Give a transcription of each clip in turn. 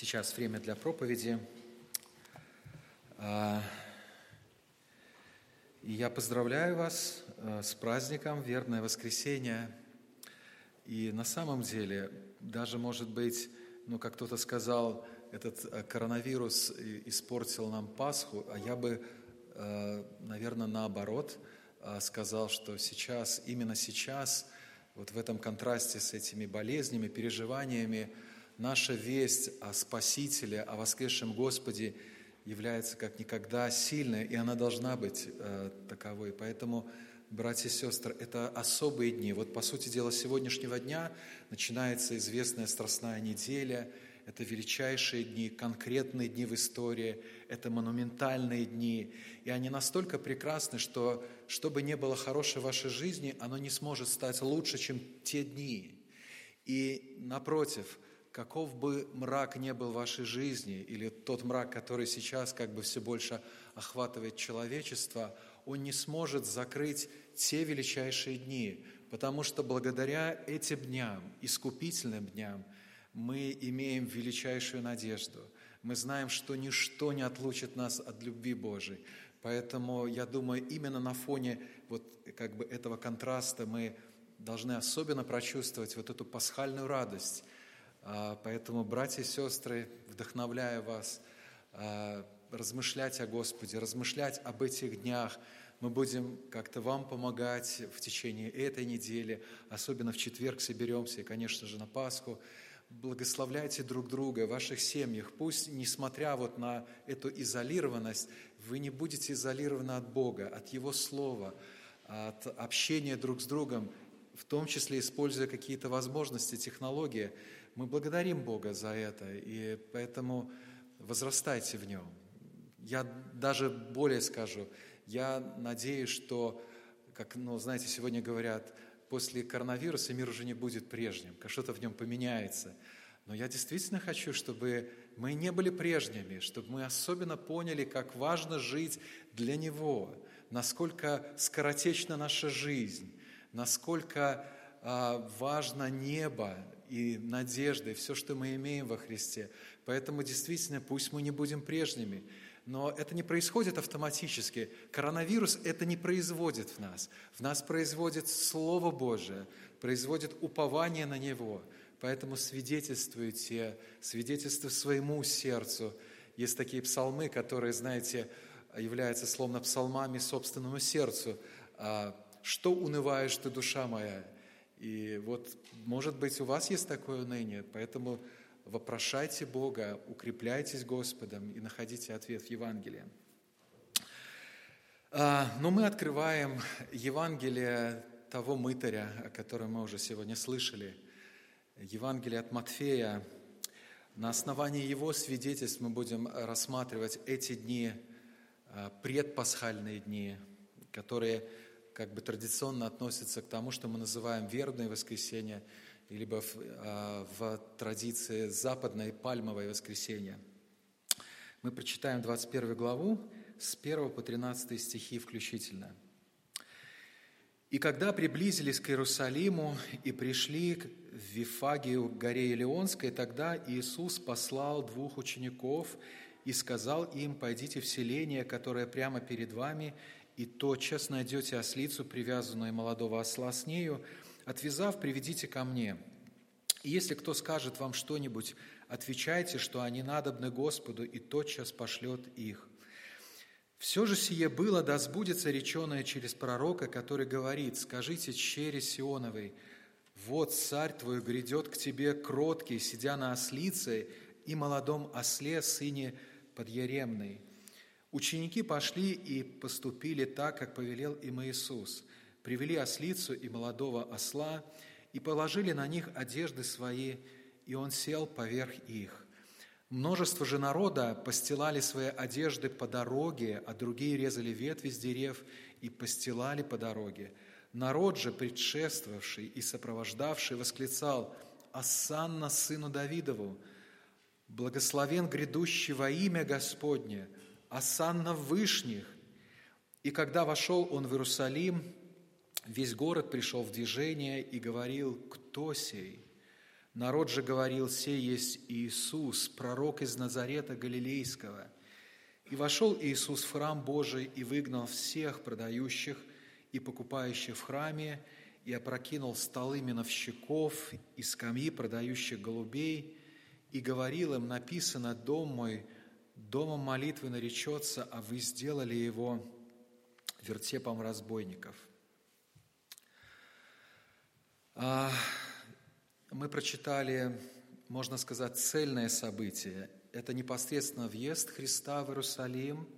Сейчас время для проповеди. А, и я поздравляю вас э, с праздником Вербное воскресенье. И на самом деле, даже, может быть, ну, как кто-то сказал, этот э, коронавирус испортил нам Пасху, а я бы, наверное, наоборот сказал, что сейчас, именно сейчас, вот в этом контрасте с этими болезнями, переживаниями, наша весть о Спасителе, о воскресшем Господе является как никогда сильной, и она должна быть э, таковой. Поэтому, братья и сестры, это особые дни. Вот, по сути дела, сегодняшнего дня начинается известная Страстная неделя. Это величайшие дни, конкретные дни в истории, это монументальные дни. И они настолько прекрасны, что, что бы ни было хорошее в вашей жизни, оно не сможет стать лучше, чем те дни. И напротив – каков бы мрак не был в вашей жизни, или тот мрак, который сейчас как бы все больше охватывает человечество, он не сможет закрыть те величайшие дни, потому что благодаря этим дням, искупительным дням, мы имеем величайшую надежду. Мы знаем, что ничто не отлучит нас от любви Божией. Поэтому, я думаю, именно на фоне вот как бы этого контраста мы должны особенно прочувствовать вот эту пасхальную радость – поэтому, братья и сестры, вдохновляю вас а, размышлять о Господе, размышлять об этих днях. Мы будем как-то вам помогать в течение этой недели, особенно в четверг соберемся, и, конечно же, на Пасху. Благословляйте друг друга в ваших семьях. Пусть, несмотря вот на эту изолированность, вы не будете изолированы от Бога, от Его Слова, от общения друг с другом, в том числе используя какие-то возможности, технологии – мы благодарим Бога за это, и поэтому возрастайте в нем. Я даже более скажу, я надеюсь, что, как, ну, знаете, сегодня говорят, после коронавируса мир уже не будет прежним, что-то в нем поменяется. Но я действительно хочу, чтобы мы не были прежними, чтобы мы особенно поняли, как важно жить для Него, насколько скоротечна наша жизнь, насколько а, важно небо, и надежда, все, что мы имеем во Христе. Поэтому действительно, пусть мы не будем прежними, но это не происходит автоматически. Коронавирус это не производит в нас. В нас производит Слово Божие, производит упование на Него. Поэтому свидетельствуйте, свидетельствуйте своему сердцу. Есть такие псалмы, которые, знаете, являются словно псалмами собственному сердцу. «А «Что унываешь ты, душа моя?» И вот, может быть, у вас есть такое уныние, поэтому вопрошайте Бога, укрепляйтесь Господом и находите ответ в Евангелии. А, но мы открываем Евангелие того мытаря, о котором мы уже сегодня слышали, Евангелие от Матфея. На основании его свидетельств мы будем рассматривать эти дни, а, предпасхальные дни, которые как бы традиционно относится к тому, что мы называем вербное воскресенье, либо в, а, в традиции западное пальмовое воскресенье. Мы прочитаем 21 главу с 1 по 13 стихи включительно. «И когда приблизились к Иерусалиму и пришли в Вифагию, к горе Илионской, тогда Иисус послал двух учеников и сказал им, «Пойдите в селение, которое прямо перед вами, и тотчас найдете ослицу, привязанную молодого осла с нею, отвязав, приведите ко мне. И если кто скажет вам что-нибудь, отвечайте, что они надобны Господу, и тотчас пошлет их. Все же сие было, да сбудется реченое через пророка, который говорит, скажите чере Сионовой, вот царь твой грядет к тебе кроткий, сидя на ослице и молодом осле, сыне подъеремной. Ученики пошли и поступили так, как повелел им Иисус. Привели ослицу и молодого осла и положили на них одежды свои, и он сел поверх их. Множество же народа постилали свои одежды по дороге, а другие резали ветви с дерев и постилали по дороге. Народ же, предшествовавший и сопровождавший, восклицал «Ассанна сыну Давидову! Благословен грядущий во имя Господне!» Асанна Вышних. И когда вошел он в Иерусалим, весь город пришел в движение и говорил, кто сей? Народ же говорил, сей есть Иисус, пророк из Назарета Галилейского. И вошел Иисус в храм Божий и выгнал всех продающих и покупающих в храме, и опрокинул столы миновщиков и скамьи продающих голубей, и говорил им, написано, «Дом мой, домом молитвы наречется, а вы сделали его вертепом разбойников». А, мы прочитали, можно сказать, цельное событие. Это непосредственно въезд Христа в Иерусалим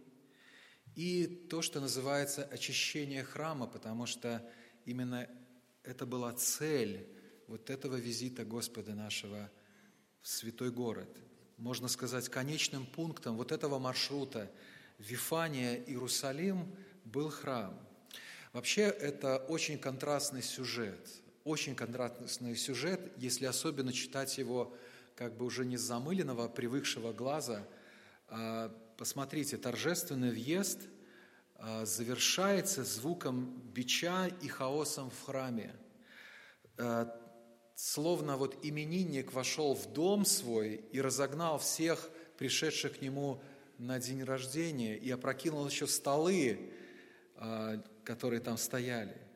и то, что называется очищение храма, потому что именно это была цель вот этого визита Господа нашего в святой город. Можно сказать, конечным пунктом вот этого маршрута Вифания, Иерусалим был храм. Вообще это очень контрастный сюжет – очень контрастный сюжет, если особенно читать его как бы уже не с замыленного, а привыкшего глаза. А, посмотрите, торжественный въезд а, завершается звуком бича и хаосом в храме. А, словно вот именинник вошел в дом свой и разогнал всех пришедших к нему на день рождения и опрокинул еще столы, которые там стояли –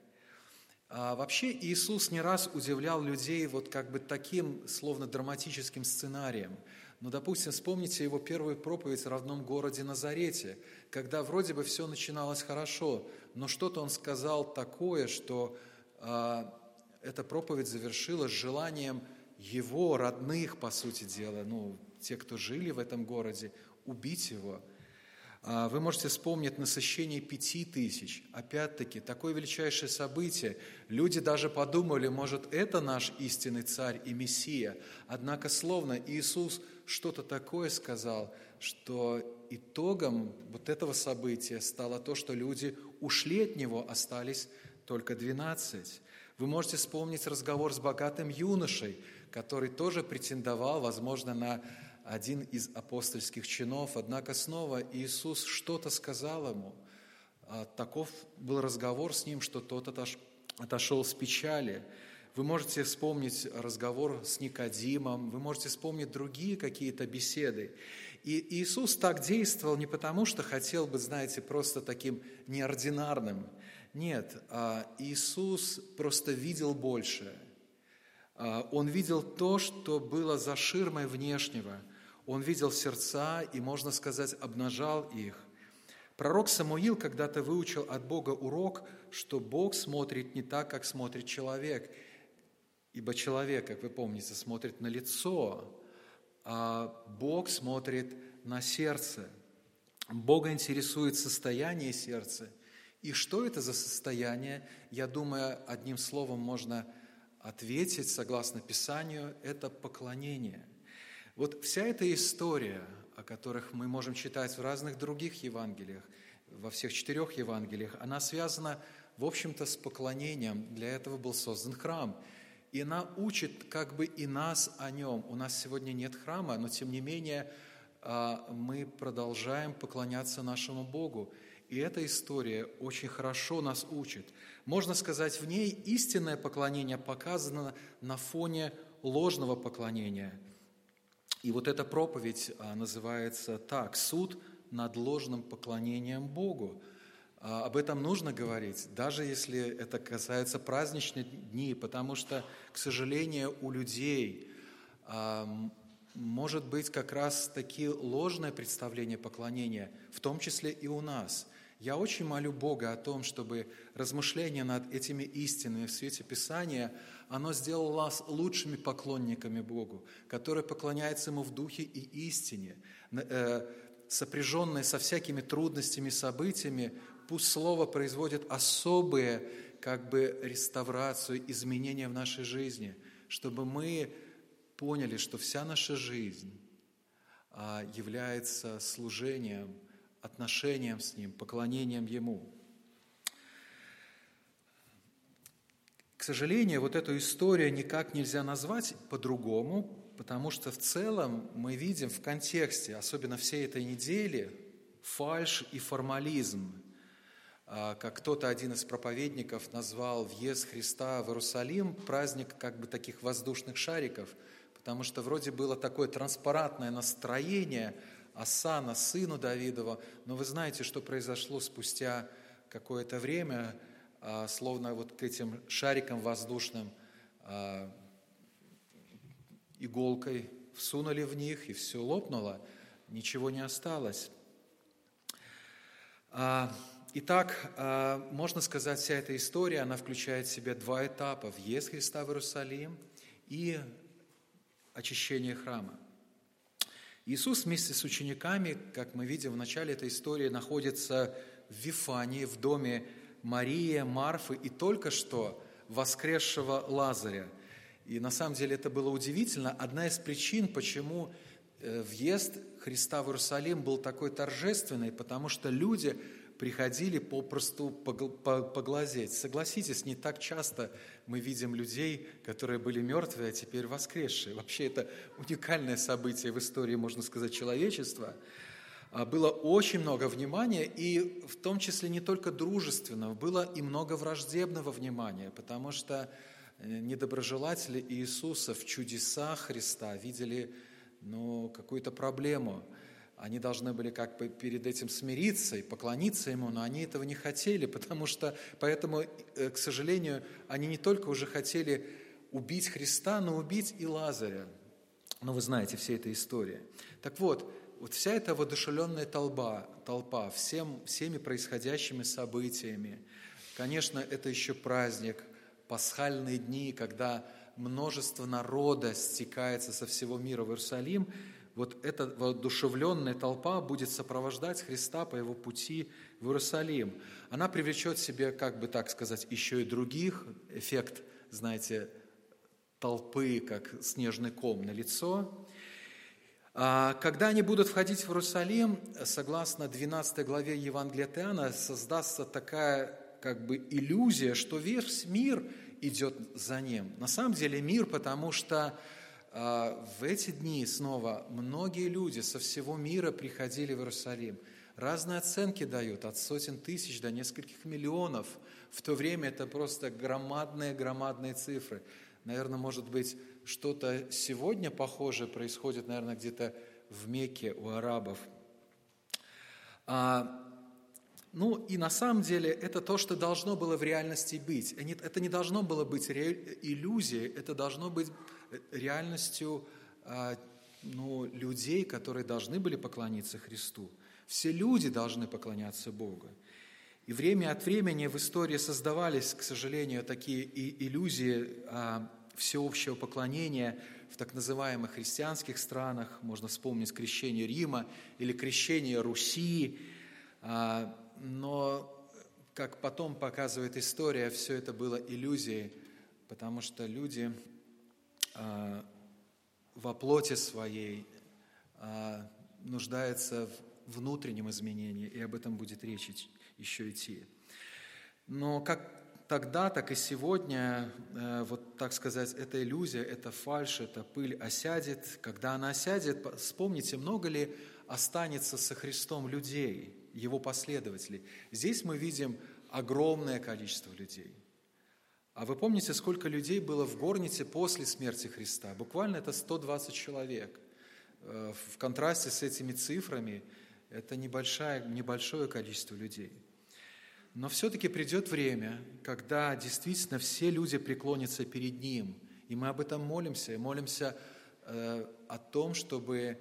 а вообще Иисус не раз удивлял людей вот как бы таким, словно драматическим сценарием. Ну, допустим, вспомните его первую проповедь в родном городе Назарете, когда вроде бы все начиналось хорошо, но что-то он сказал такое, что а, эта проповедь завершилась желанием его родных, по сути дела, ну, те, кто жили в этом городе, убить его – а, вы можете вспомнить насыщение пяти тысяч. Опять-таки, такое величайшее событие. Люди даже подумали, может, это наш истинный царь и Мессия. Однако, словно Иисус что-то такое сказал, что итогом вот этого события стало то, что люди ушли от Него, остались только двенадцать. Вы можете вспомнить разговор с богатым юношей, который тоже претендовал, возможно, на один из апостольских чинов, однако снова Иисус что-то сказал ему. А таков был разговор с ним, что тот отошел с печали. Вы можете вспомнить разговор с Никодимом, вы можете вспомнить другие какие-то беседы. И Иисус так действовал не потому, что хотел быть, знаете, просто таким неординарным. Нет, а Иисус просто видел большее. А он видел то, что было за ширмой внешнего – он видел сердца и, можно сказать, обнажал их. Пророк Самуил когда-то выучил от Бога урок, что Бог смотрит не так, как смотрит человек. Ибо человек, как вы помните, смотрит на лицо, а Бог смотрит на сердце. Бога интересует состояние сердца. И что это за состояние, я думаю, одним словом можно ответить, согласно Писанию, это поклонение – вот вся эта история, о которых мы можем читать в разных других Евангелиях, во всех четырех Евангелиях, она связана, в общем-то, с поклонением. Для этого был создан храм. И она учит как бы и нас о нем. У нас сегодня нет храма, но тем не менее а, мы продолжаем поклоняться нашему Богу. И эта история очень хорошо нас учит. Можно сказать, в ней истинное поклонение показано на фоне ложного поклонения – и вот эта проповедь а, называется так «Суд над ложным поклонением Богу». А, об этом нужно говорить, даже если это касается праздничных дней, потому что, к сожалению, у людей а, может быть как раз таки ложное представление поклонения, в том числе и у нас. Я очень молю Бога о том, чтобы размышление над этими истинами в свете Писания – оно сделало нас лучшими поклонниками Богу, которые поклоняются Ему в духе и истине, э, сопряженные со всякими трудностями, событиями, пусть Слово производит особые как бы реставрацию, изменения в нашей жизни, чтобы мы поняли, что вся наша жизнь а, является служением, отношением с Ним, поклонением Ему. К сожалению, вот эту историю никак нельзя назвать по-другому, потому что в целом мы видим в контексте, особенно всей этой недели, фальш и формализм. а, как кто-то, один из проповедников, назвал въезд Христа в Иерусалим праздник как бы таких воздушных шариков, потому что вроде было такое транспарантное настроение Асана, сыну Давидова, но вы знаете, что произошло спустя какое-то время, а, словно вот к этим шарикам воздушным а, иголкой всунули в них, и все лопнуло, ничего не осталось. Итак, а, можно сказать, вся эта история, она включает в себя два этапа. Въезд Христа в Иерусалим и очищение храма. Иисус вместе с учениками, как мы видим в начале этой истории, находится в Вифании, в доме Марии, Марфы и только что воскресшего Лазаря. И на самом деле это было удивительно. Одна из причин, почему э, въезд Христа в Иерусалим был такой торжественный, потому что люди приходили попросту поглазеть. Согласитесь, не так часто мы видим людей, которые были мертвые, а теперь воскресшие. Вообще это уникальное событие в истории, можно сказать, человечества. А, было очень много внимания, и в том числе не только дружественного, было и много враждебного внимания, потому что э, недоброжелатели Иисуса в чудесах Христа видели ну, какую-то проблему – они должны были как бы перед этим смириться и поклониться Ему, но они этого не хотели, потому что, поэтому, э, к сожалению, они не только уже хотели убить Христа, но убить и Лазаря. Ну, вы знаете все эта история. Так вот, вот вся эта воодушевленная толпа, толпа всем, всеми происходящими событиями, конечно, это еще праздник, пасхальные дни, когда множество народа стекается со всего мира в Иерусалим – вот эта воодушевленная толпа будет сопровождать Христа по его пути в Иерусалим. Она привлечет себе, как бы так сказать, еще и других, эффект, знаете, толпы, как снежный ком на лицо. А когда они будут входить в Иерусалим, согласно 12 главе Евангелия Иоанна, создастся такая как бы иллюзия, что весь мир идет за ним. На самом деле мир, потому что в эти дни снова многие люди со всего мира приходили в Иерусалим. Разные оценки дают, от сотен тысяч до нескольких миллионов. В то время это просто громадные-громадные цифры. Наверное, может быть, что-то сегодня похожее происходит, наверное, где-то в Мекке у арабов. А, ну и на самом деле это то, что должно было в реальности быть. Это не должно было быть иллюзией, это должно быть реальностью а, ну, людей, которые должны были поклониться Христу. Все люди должны поклоняться Богу. И время от времени в истории создавались, к сожалению, такие иллюзии а, всеобщего поклонения в так называемых христианских странах. Можно вспомнить крещение Рима или крещение Руси. А, но, как потом показывает история, все это было иллюзией, потому что люди а, во плоти своей а, нуждается в внутреннем изменении, и об этом будет речь еще идти. Но как тогда, так и сегодня, э, вот так сказать, эта иллюзия, эта фальшь, эта пыль осядет. Когда она осядет, вспомните, много ли останется со Христом людей, его последователей. Здесь мы видим огромное количество людей – а вы помните, сколько людей было в горнице после смерти Христа? Буквально это 120 человек. Э, в контрасте с этими цифрами это небольшое, небольшое количество людей. Но все-таки придет время, когда действительно все люди преклонятся перед Ним. И мы об этом молимся. И молимся э, о том, чтобы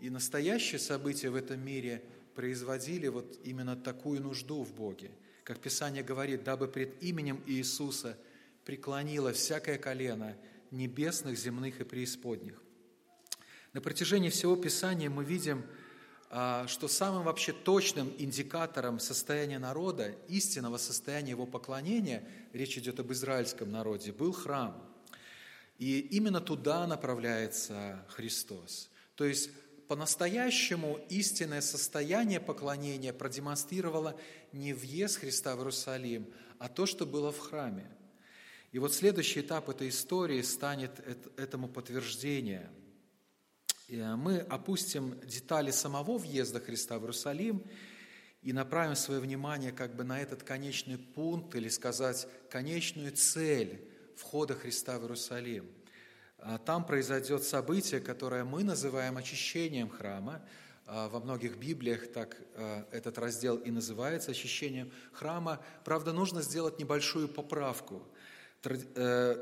и настоящие события в этом мире производили вот именно такую нужду в Боге. Как Писание говорит, дабы пред именем Иисуса – преклонило всякое колено небесных, земных и преисподних. На протяжении всего Писания мы видим, а, что самым вообще точным индикатором состояния народа, истинного состояния его поклонения, речь идет об израильском народе, был храм. И именно туда направляется Христос. То есть по-настоящему истинное состояние поклонения продемонстрировало не въезд Христа в Иерусалим, а то, что было в храме – и вот следующий этап этой истории станет этому подтверждением. Мы опустим детали самого въезда Христа в Иерусалим, и направим свое внимание как бы на этот конечный пункт, или сказать, конечную цель входа Христа в Иерусалим. А там произойдет событие, которое мы называем очищением храма. А во многих Библиях так а, этот раздел и называется очищением храма. Правда, нужно сделать небольшую поправку. Э,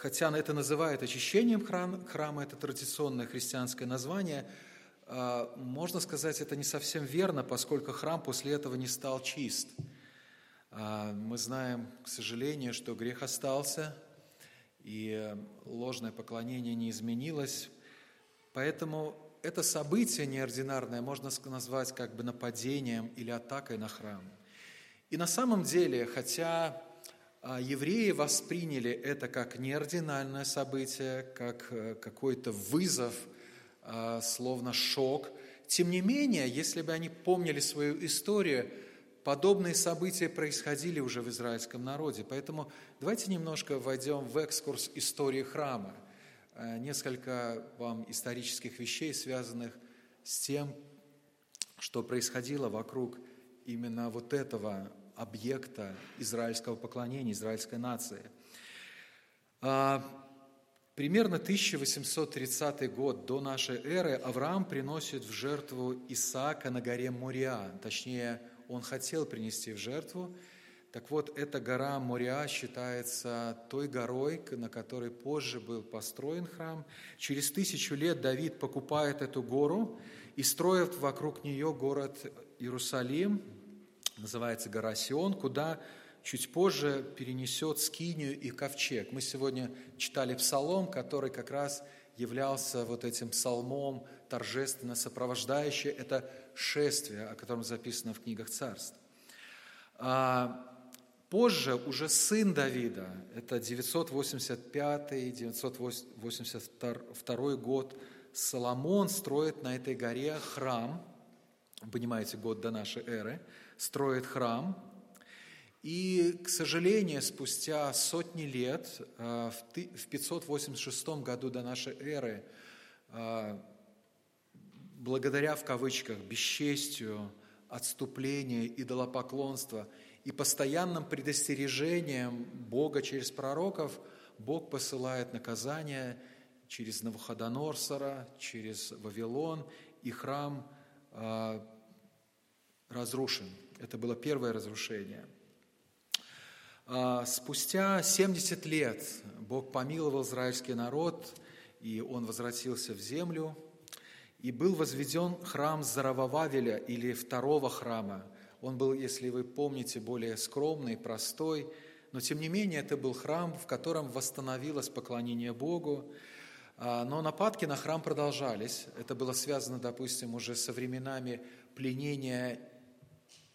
хотя это называют очищением храма, это традиционное христианское название – можно сказать, это не совсем верно, поскольку храм после этого не стал чист. Мы знаем, к сожалению, что грех остался, и ложное поклонение не изменилось. Поэтому это событие неординарное можно назвать как бы нападением или атакой на храм. И на самом деле, хотя а, евреи восприняли это как неординарное событие, как э, какой-то вызов – а, словно шок. Тем не менее, если бы они помнили свою историю, подобные события происходили уже в израильском народе. Поэтому давайте немножко войдем в экскурс истории храма. А, несколько вам исторических вещей, связанных с тем, что происходило вокруг именно вот этого объекта израильского поклонения, израильской нации. А, Примерно 1830 год до нашей эры Авраам приносит в жертву Исаака на горе Мориа. Точнее, он хотел принести в жертву. Так вот, эта гора Мориа считается той горой, на которой позже был построен храм. Через тысячу лет Давид покупает эту гору и строит вокруг нее город Иерусалим, называется гора Сион, куда чуть позже перенесет скинию и ковчег. Мы сегодня читали псалом, который как раз являлся вот этим псалмом, торжественно сопровождающее это шествие, о котором записано в книгах царств. А позже уже сын Давида, это 985-982 год, Соломон строит на этой горе храм, понимаете, год до нашей эры, строит храм, и, к сожалению, спустя сотни лет, э, в 586 году до нашей эры, э, благодаря, в кавычках, бесчестию, отступлению, идолопоклонства и постоянным предостережением Бога через пророков, Бог посылает наказание через Навуходоносора, через Вавилон, и храм э, разрушен. Это было первое разрушение – а, спустя 70 лет Бог помиловал израильский народ, и он возвратился в землю, и был возведен храм Заравававеля или второго храма. Он был, если вы помните, более скромный, простой, но тем не менее это был храм, в котором восстановилось поклонение Богу. А, но нападки на храм продолжались. Это было связано, допустим, уже со временами пленения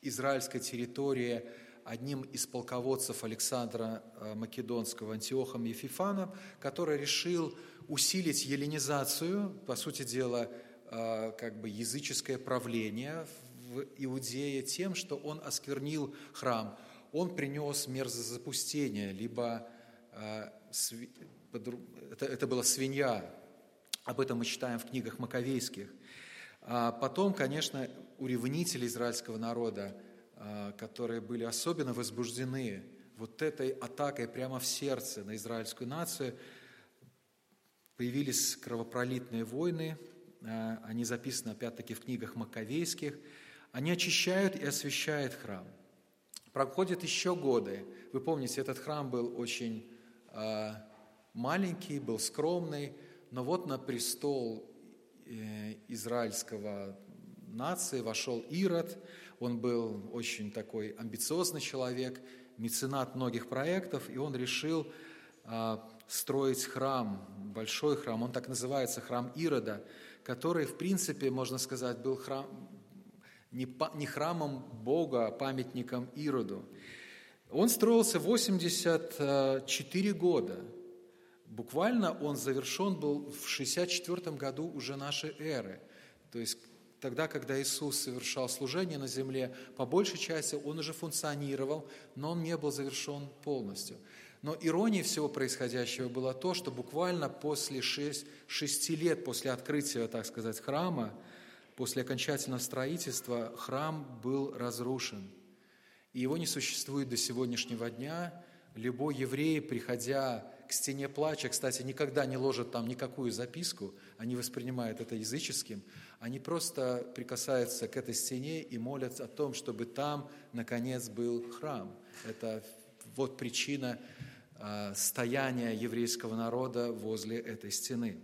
израильской территории одним из полководцев Александра э, Македонского, Антиохом Ефифаном, который решил усилить еленизацию, по сути дела, как бы языческое правление в Иудее тем, что он осквернил храм. Он принес мерзозапустение, либо э, это, это была свинья, об этом мы читаем в книгах Маковейских. А потом, конечно, у ревнителей израильского народа а, которые были особенно возбуждены вот этой атакой прямо в сердце на израильскую нацию, появились кровопролитные войны, они записаны опять-таки в книгах Маковейских, они очищают и освещают храм. Проходят еще годы. Вы помните, этот храм был очень а, маленький, был скромный, но вот на престол э, израильского нации вошел Ирод, он был очень такой амбициозный человек, меценат многих проектов, и он решил а, строить храм, большой храм, он так называется, храм Ирода, который, в принципе, можно сказать, был храм, не, не храмом Бога, а памятником Ироду. Он строился 84 года. Буквально он завершен был в 64 году уже нашей эры. То есть Тогда, когда Иисус совершал служение на земле, по большей части он уже функционировал, но он не был завершен полностью. Но иронией всего происходящего было то, что буквально после шесть, шести лет после открытия, так сказать, храма, после окончательного строительства храм был разрушен, и его не существует до сегодняшнего дня. Любой еврей, приходя к стене плача, кстати, никогда не ложат там никакую записку, они воспринимают это языческим, они просто прикасаются к этой стене и молятся о том, чтобы там, наконец, был храм. Это вот причина стояния еврейского народа возле этой стены.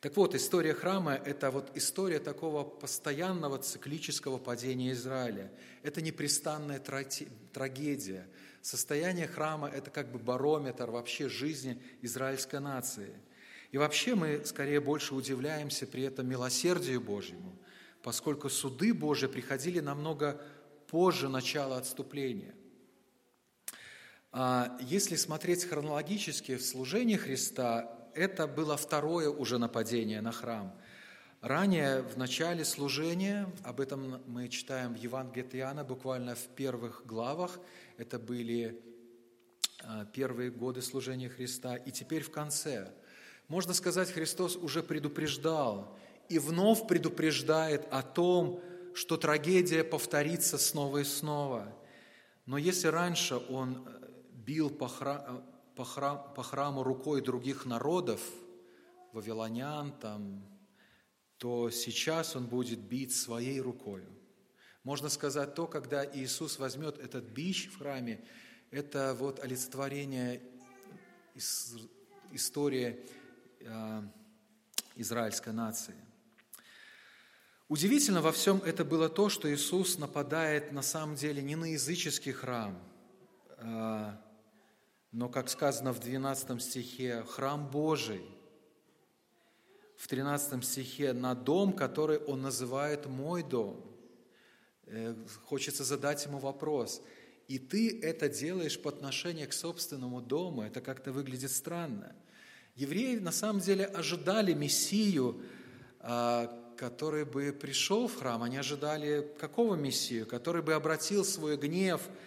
Так вот, история храма – это вот история такого постоянного циклического падения Израиля. Это непрестанная трагедия. Состояние храма – это как бы барометр вообще жизни израильской нации. И вообще мы скорее больше удивляемся при этом милосердию Божьему, поскольку суды Божьи приходили намного позже начала отступления. А если смотреть хронологически в служении Христа, это было второе уже нападение на храм. Ранее, в начале служения, об этом мы читаем в Евангелии от Иоанна, буквально в первых главах, это были а, первые годы служения Христа, и теперь в конце. Можно сказать, Христос уже предупреждал и вновь предупреждает о том, что трагедия повторится снова и снова. Но если раньше Он бил по, храм, по, храм, по храму рукой других народов, вавилонян, там, то сейчас он будет бить своей рукой. Можно сказать, то, когда Иисус возьмет этот бич в храме, это вот олицетворение истории э, израильской нации. Удивительно во всем это было то, что Иисус нападает на самом деле не на языческий храм, э, но, как сказано в 12 стихе, храм Божий, в 13 стихе, на дом, который он называет «мой дом». Э, хочется задать ему вопрос. И ты это делаешь по отношению к собственному дому. Это как-то выглядит странно. Евреи на самом деле ожидали Мессию, а, который бы пришел в храм. Они ожидали какого Мессию? Который бы обратил свой гнев –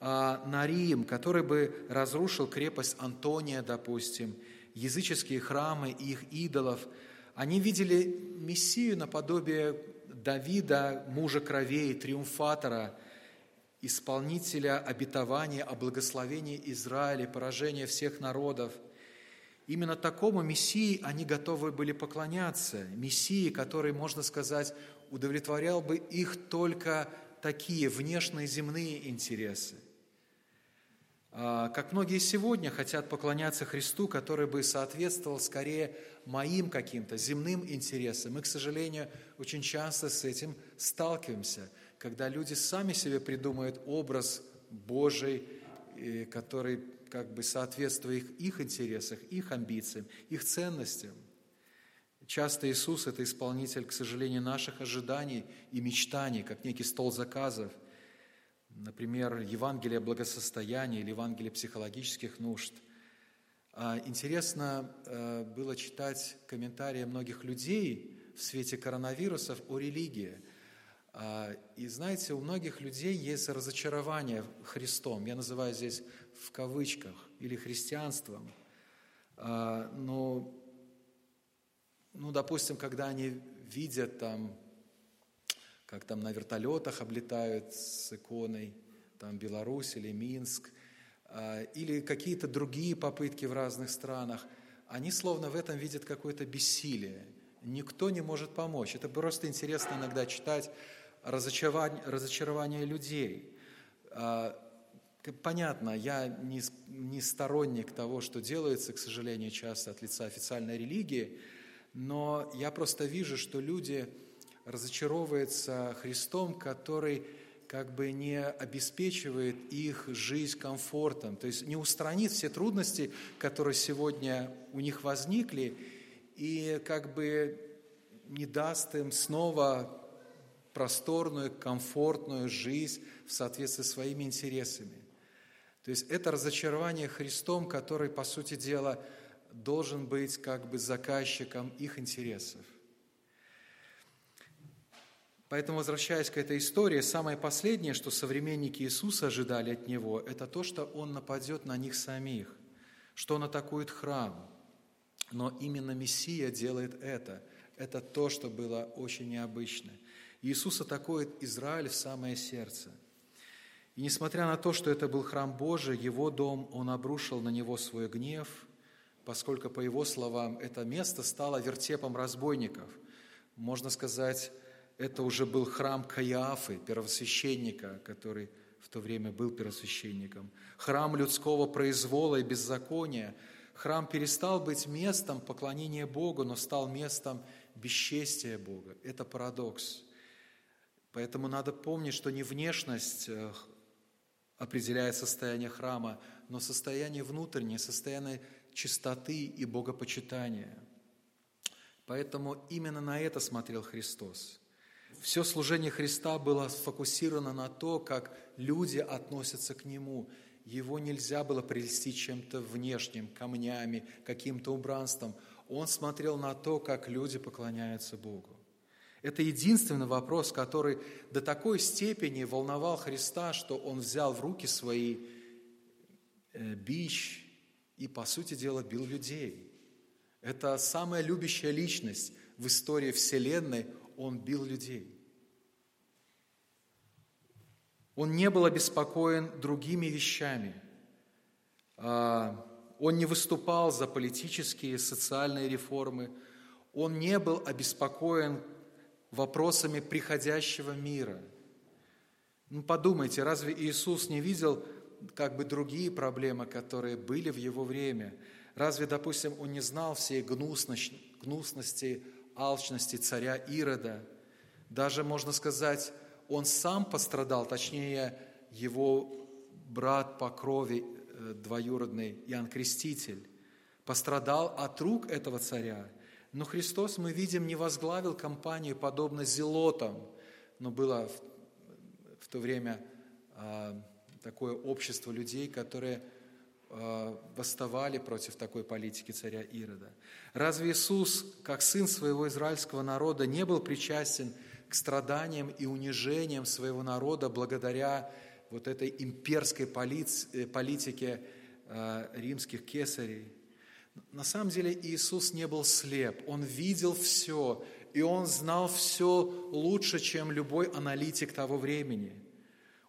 на Рим, который бы разрушил крепость Антония, допустим, языческие храмы и их идолов. Они видели Мессию наподобие Давида, мужа кровей, триумфатора, исполнителя обетования о благословении Израиля, поражения всех народов. Именно такому Мессии они готовы были поклоняться. Мессии, который, можно сказать, удовлетворял бы их только такие внешние земные интересы. А, как многие сегодня хотят поклоняться Христу, который бы соответствовал скорее моим каким-то земным интересам. Мы, к сожалению, очень часто с этим сталкиваемся, когда люди сами себе придумают образ Божий, который как бы соответствует их, их интересам, их амбициям, их ценностям. Часто Иисус – это исполнитель, к сожалению, наших ожиданий и мечтаний, как некий стол заказов – например, Евангелие благосостояния или Евангелие психологических нужд. А, интересно э, было читать комментарии многих людей в свете коронавирусов о религии. А, и знаете, у многих людей есть разочарование Христом. Я называю здесь в кавычках, или христианством. А, но, ну, допустим, когда они видят там как там на вертолетах облетают с иконой, там Беларусь или Минск, а, или какие-то другие попытки в разных странах, они словно в этом видят какое-то бессилие. Никто не может помочь. Это просто интересно иногда читать разочарование, разочарование людей. А, понятно, я не, не сторонник того, что делается, к сожалению, часто от лица официальной религии, но я просто вижу, что люди разочаровывается Христом, который как бы не обеспечивает их жизнь комфортом, то есть не устранит все трудности, которые сегодня у них возникли, и как бы не даст им снова просторную, комфортную жизнь в соответствии с своими интересами. То есть это разочарование Христом, который, по сути дела, должен быть как бы заказчиком их интересов. Поэтому, возвращаясь к этой истории, самое последнее, что современники Иисуса ожидали от Него, это то, что Он нападет на них самих, что Он атакует храм. Но именно Мессия делает это. Это то, что было очень необычно. Иисус атакует Израиль в самое сердце. И несмотря на то, что это был храм Божий, его дом, он обрушил на него свой гнев, поскольку, по его словам, это место стало вертепом разбойников. Можно сказать, это уже был храм Каиафы, первосвященника, который в то время был первосвященником. Храм людского произвола и беззакония. Храм перестал быть местом поклонения Богу, но стал местом бесчестия Бога. Это парадокс. Поэтому надо помнить, что не внешность э, определяет состояние храма, но состояние внутреннее, состояние чистоты и богопочитания. Поэтому именно на это смотрел Христос. Все служение Христа было сфокусировано на то, как люди относятся к Нему. Его нельзя было прельстить чем-то внешним, камнями, каким-то убранством. Он смотрел на то, как люди поклоняются Богу. Это единственный вопрос, который до такой степени волновал Христа, что Он взял в руки свои э, бич и, по сути дела, бил людей. Это самая любящая личность в истории Вселенной, Он бил людей. Он не был обеспокоен другими вещами. А, он не выступал за политические, социальные реформы. Он не был обеспокоен вопросами приходящего мира. Ну, подумайте, разве Иисус не видел как бы другие проблемы, которые были в его время? Разве, допустим, он не знал всей гнусности, гнусности алчности царя Ирода? Даже, можно сказать, он сам пострадал, точнее, его брат по крови э, двоюродный Иоанн Креститель, пострадал от рук этого царя. Но Христос, мы видим, не возглавил компанию подобно зелотам, но было в, в то время а, такое общество людей, которые восставали против такой политики царя Ирода. Разве Иисус, как сын своего израильского народа, не был причастен к страданиям и унижениям своего народа благодаря вот этой имперской э, политике а, римских кесарей? На самом деле Иисус не был слеп, Он видел все, и Он знал все лучше, чем любой аналитик того времени.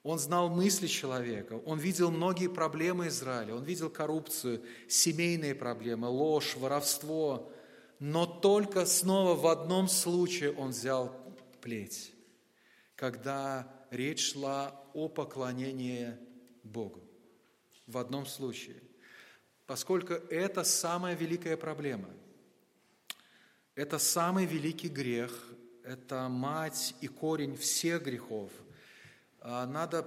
Он знал мысли человека, Он видел многие проблемы Израиля, Он видел коррупцию, семейные проблемы, ложь, воровство, но только снова в одном случае Он взял плеть, когда речь шла о поклонении Богу. В одном случае поскольку это самая великая проблема. Это самый великий грех, это мать и корень всех грехов. А, надо,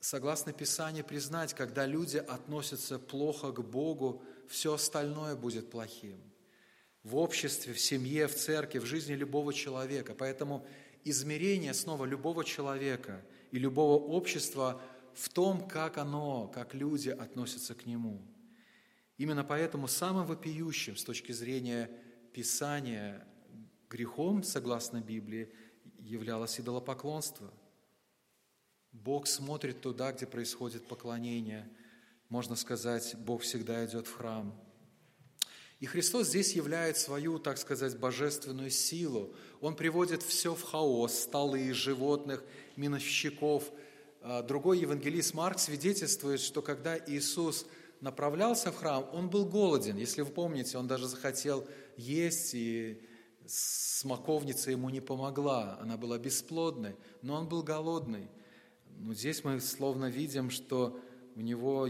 согласно Писанию, признать, когда люди относятся плохо к Богу, все остальное будет плохим. В обществе, в семье, в церкви, в жизни любого человека. Поэтому измерение снова любого человека и любого общества в том, как оно, как люди относятся к нему – Именно поэтому самым вопиющим с точки зрения Писания грехом, согласно Библии, являлось идолопоклонство. Бог смотрит туда, где происходит поклонение. Можно сказать, Бог всегда идет в храм. И Христос здесь являет свою, так сказать, божественную силу. Он приводит все в хаос, столы, животных, миновщиков. А другой евангелист Марк свидетельствует, что когда Иисус – направлялся в храм, он был голоден. Если вы помните, он даже захотел есть, и смоковница ему не помогла, она была бесплодной, но он был голодный. Но здесь мы словно видим, что у него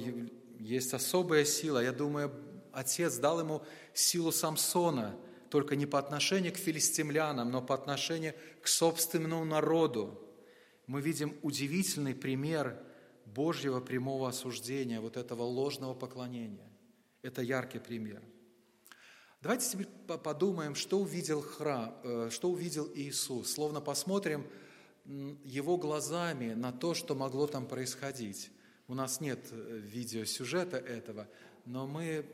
есть особая сила. Я думаю, отец дал ему силу Самсона, только не по отношению к филистимлянам, но по отношению к собственному народу. Мы видим удивительный пример Божьего прямого осуждения, вот этого ложного поклонения. Это яркий пример. Давайте теперь подумаем, что увидел храм, э, что увидел Иисус. Словно посмотрим его глазами на то, что могло там происходить. У нас нет э, видеосюжета этого, но мы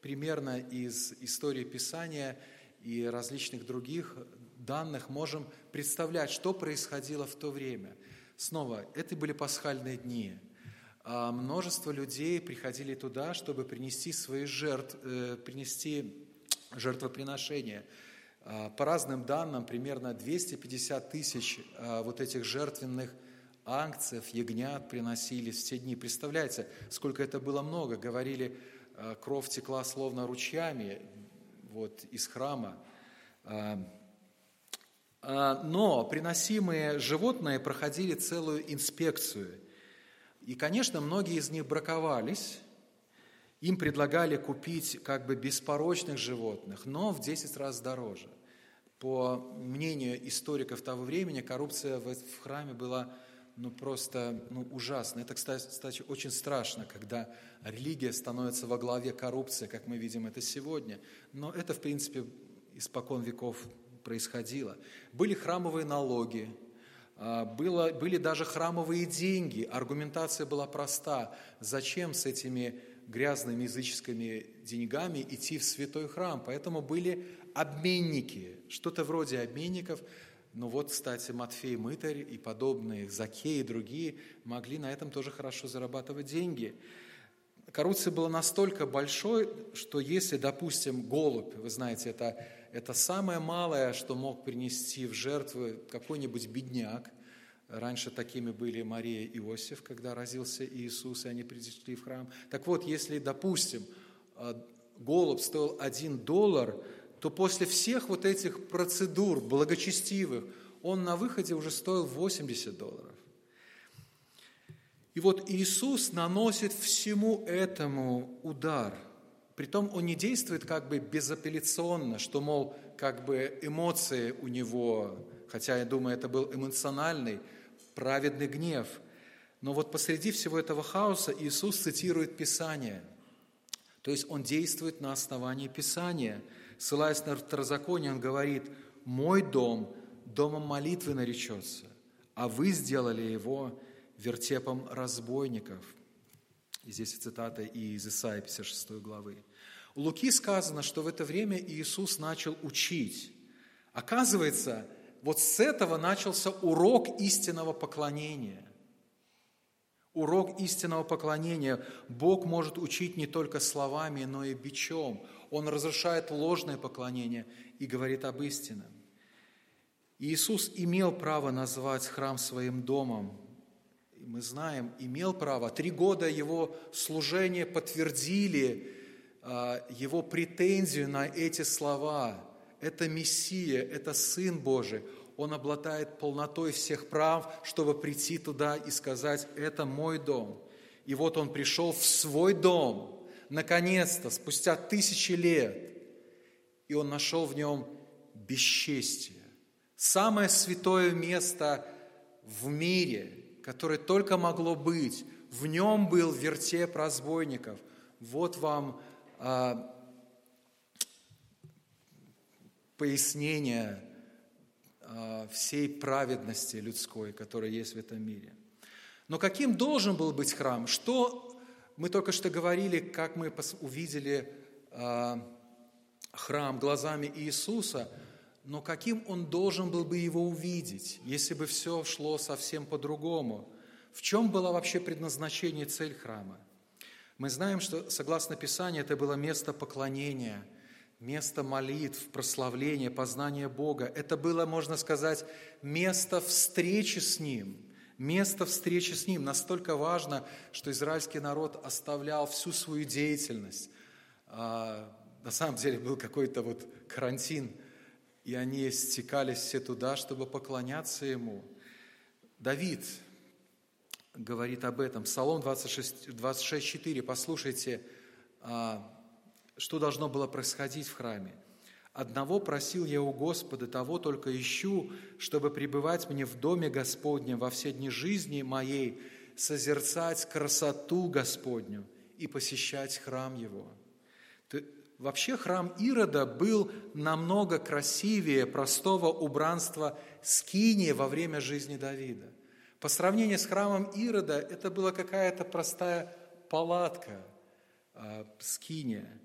примерно из истории Писания и различных других данных можем представлять, что происходило в то время. Снова, это были пасхальные дни – а множество людей приходили туда, чтобы принести свои жертв, э, принести жертвоприношения. А, по разным данным, примерно 250 тысяч а, вот этих жертвенных акциев, ягнят приносились в те дни. Представляете, сколько это было много. Говорили, а, кровь текла словно ручьями вот, из храма. Но приносимые животные проходили целую инспекцию. И, конечно, многие из них браковались, им предлагали купить как бы беспорочных животных, но в 10 раз дороже. По мнению историков того времени, коррупция в, храме была ну, просто ну, ужасна. Это, кстати, очень страшно, когда религия становится во главе коррупции, как мы видим это сегодня. Но это, в принципе, испокон веков происходило. Были храмовые налоги, а, было, были даже храмовые деньги. Аргументация была проста. Зачем с этими грязными языческими деньгами идти в святой храм. Поэтому были обменники, что-то вроде обменников. Ну вот, кстати, Матфей Мытарь и подобные, Закей и другие могли на этом тоже хорошо зарабатывать деньги. Коррупция была настолько большой, что если, допустим, голубь, вы знаете, это, это самое малое, что мог принести в жертву какой-нибудь бедняк, Раньше такими были Мария и Иосиф, когда родился Иисус, и они пришли в храм. Так вот, если, допустим, а, голубь стоил один доллар, то после всех вот этих процедур благочестивых он на выходе уже стоил 80 долларов. И вот Иисус наносит всему этому удар. Притом он не действует как бы безапелляционно, что, мол, как бы эмоции у него, хотя я думаю, это был эмоциональный праведный гнев. Но вот посреди всего этого хаоса Иисус цитирует Писание. То есть Он действует на основании Писания. Ссылаясь на второзаконие, Он говорит, «Мой дом домом молитвы наречется, а вы сделали его вертепом разбойников». И здесь цитата из Исаии 56 главы. У Луки сказано, что в это время Иисус начал учить. Оказывается, вот с этого начался урок истинного поклонения. Урок истинного поклонения. Бог может учить не только словами, но и бичом. Он разрушает ложное поклонение и говорит об истинном. Иисус имел право назвать храм своим домом. Мы знаем, имел право. Три года его служения подтвердили а, его претензию на эти слова – это Мессия, это Сын Божий. Он обладает полнотой всех прав, чтобы прийти туда и сказать, это мой дом. И вот он пришел в свой дом, наконец-то, спустя тысячи лет, и он нашел в нем бесчестие. Самое святое место в мире, которое только могло быть. В нем был вертеп разбойников. Вот вам а, пояснение а, всей праведности людской, которая есть в этом мире. Но каким должен был быть храм? Что мы только что говорили, как мы увидели а, храм глазами Иисуса, но каким он должен был бы его увидеть, если бы все шло совсем по-другому? В чем было вообще предназначение, цель храма? Мы знаем, что, согласно Писанию, это было место поклонения – место молитв, прославления, познания Бога. Это было, можно сказать, место встречи с Ним. Место встречи с Ним настолько важно, что израильский народ оставлял всю свою деятельность. А, на самом деле был какой-то вот карантин, и они стекались все туда, чтобы поклоняться Ему. Давид говорит об этом. Псалом 26, 26.4. Послушайте, а, что должно было происходить в храме. «Одного просил я у Господа, того только ищу, чтобы пребывать мне в доме Господнем во все дни жизни моей, созерцать красоту Господню и посещать храм Его». Вообще храм Ирода был намного красивее простого убранства Скинии во время жизни Давида. По сравнению с храмом Ирода это была какая-то простая палатка, а, Скиния.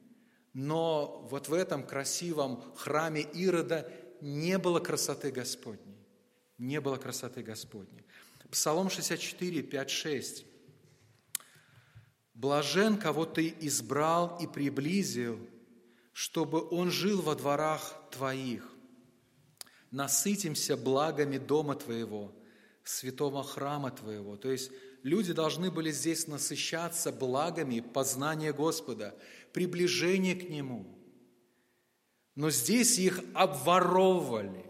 Но вот в этом красивом храме Ирода не было красоты Господней. Не было красоты Господней. Псалом 64, 5, 6. «Блажен, кого ты избрал и приблизил, чтобы он жил во дворах твоих. насытимся благами дома Твоего, святого храма Твоего. То есть люди должны были здесь насыщаться благами познания Господа, приближения к Нему. Но здесь их обворовывали.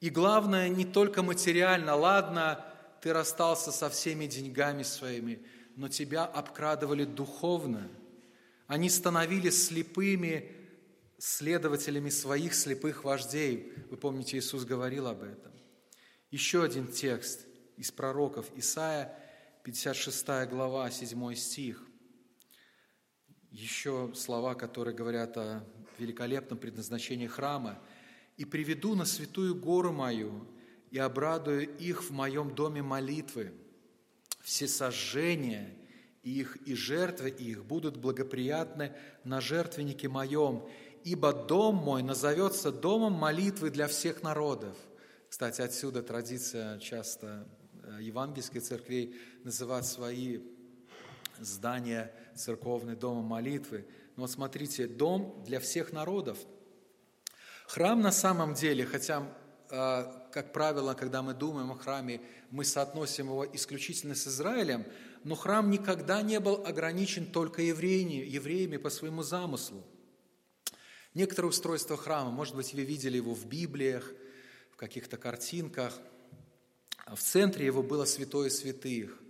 И главное, не только материально, ладно, ты расстался со всеми деньгами своими, но тебя обкрадывали духовно. Они становились слепыми следователями своих слепых вождей. Вы помните, Иисус говорил об этом. Еще один текст из пророков Исаия, 56 глава, 7 стих. Еще слова, которые говорят о великолепном предназначении храма. «И приведу на святую гору мою, и обрадую их в моем доме молитвы. Все сожжения их и жертвы их будут благоприятны на жертвеннике моем, ибо дом мой назовется домом молитвы для всех народов». Кстати, отсюда традиция часто э, евангельской церквей называть свои здания церковные домом молитвы. Но смотрите, дом для всех народов. Храм на самом деле, хотя э, как правило, когда мы думаем о храме, мы соотносим его исключительно с Израилем, но храм никогда не был ограничен только евреями, по своему замыслу. Некоторое устройство храма, может быть, вы видели его в Библиях, в каких-то картинках. В центре его было святое святых,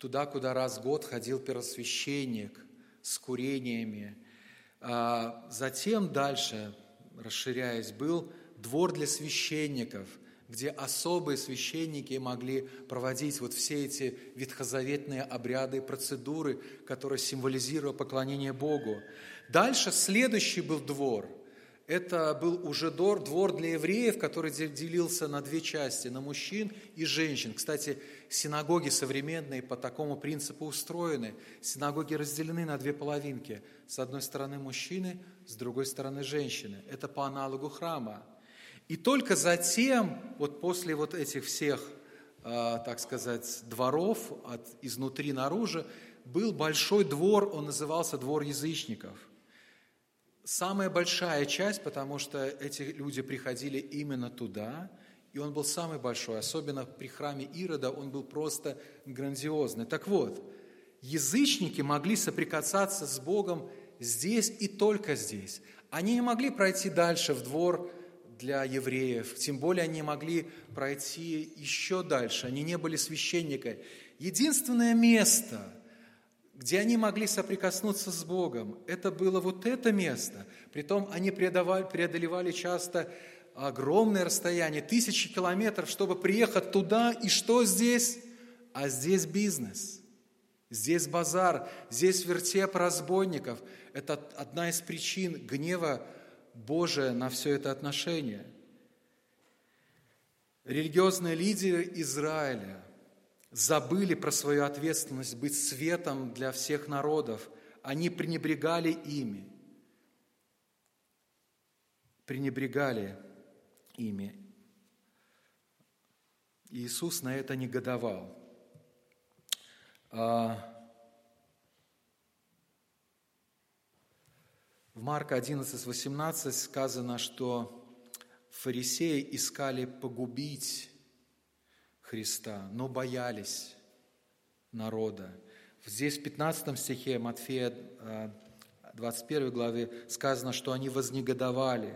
туда, куда раз в год ходил первосвященник с курениями. А затем дальше, расширяясь, был двор для священников – где особые священники могли проводить вот все эти ветхозаветные обряды и процедуры, которые символизировали поклонение Богу. Дальше следующий был двор. Это был уже двор, двор для евреев, который делился на две части, на мужчин и женщин. Кстати, синагоги современные по такому принципу устроены. Синагоги разделены на две половинки. С одной стороны мужчины, с другой стороны женщины. Это по аналогу храма. И только затем, вот после вот этих всех, а, так сказать, дворов от изнутри наружу, был большой двор, он назывался двор язычников. Самая большая часть, потому что эти люди приходили именно туда, и он был самый большой, особенно при храме Ирода, он был просто грандиозный. Так вот, язычники могли соприкасаться с Богом здесь и только здесь. Они не могли пройти дальше в двор для евреев, тем более они могли пройти еще дальше, они не были священниками. Единственное место, где они могли соприкоснуться с Богом, это было вот это место. Притом они преодолевали часто огромное расстояние, тысячи километров, чтобы приехать туда, и что здесь? А здесь бизнес, здесь базар, здесь вертеп разбойников. Это одна из причин гнева Божие на все это отношение. Религиозные лидеры Израиля забыли про свою ответственность быть светом для всех народов. Они пренебрегали ими. Пренебрегали ими. Иисус на это негодовал. А В Марка 11, 18 сказано, что фарисеи искали погубить Христа, но боялись народа. Здесь в 15 стихе Матфея 21 э, главе сказано, что они вознегодовали.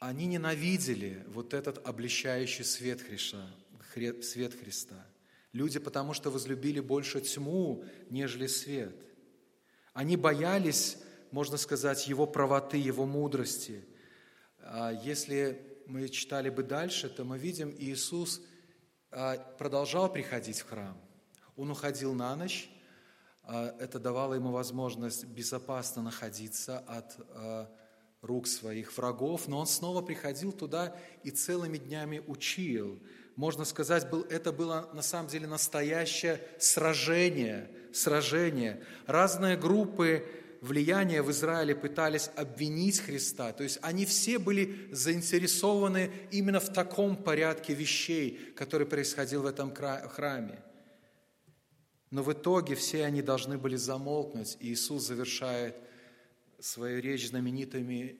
Они ненавидели вот этот облещающий свет Христа, свет Христа. Люди потому что возлюбили больше тьму, нежели свет. Они боялись можно сказать, его правоты, его мудрости. А если мы читали бы дальше, то мы видим, Иисус а, продолжал приходить в храм. Он уходил на ночь, а, это давало ему возможность безопасно находиться от рук своих врагов, но он снова приходил туда и целыми днями учил. Можно сказать, был, это было на самом деле настоящее сражение, сражение. Разные группы влияния в Израиле пытались обвинить Христа. То есть они все были заинтересованы именно в таком порядке вещей, который происходил в этом храме. Но в итоге все они должны были замолкнуть, и Иисус завершает свою речь знаменитыми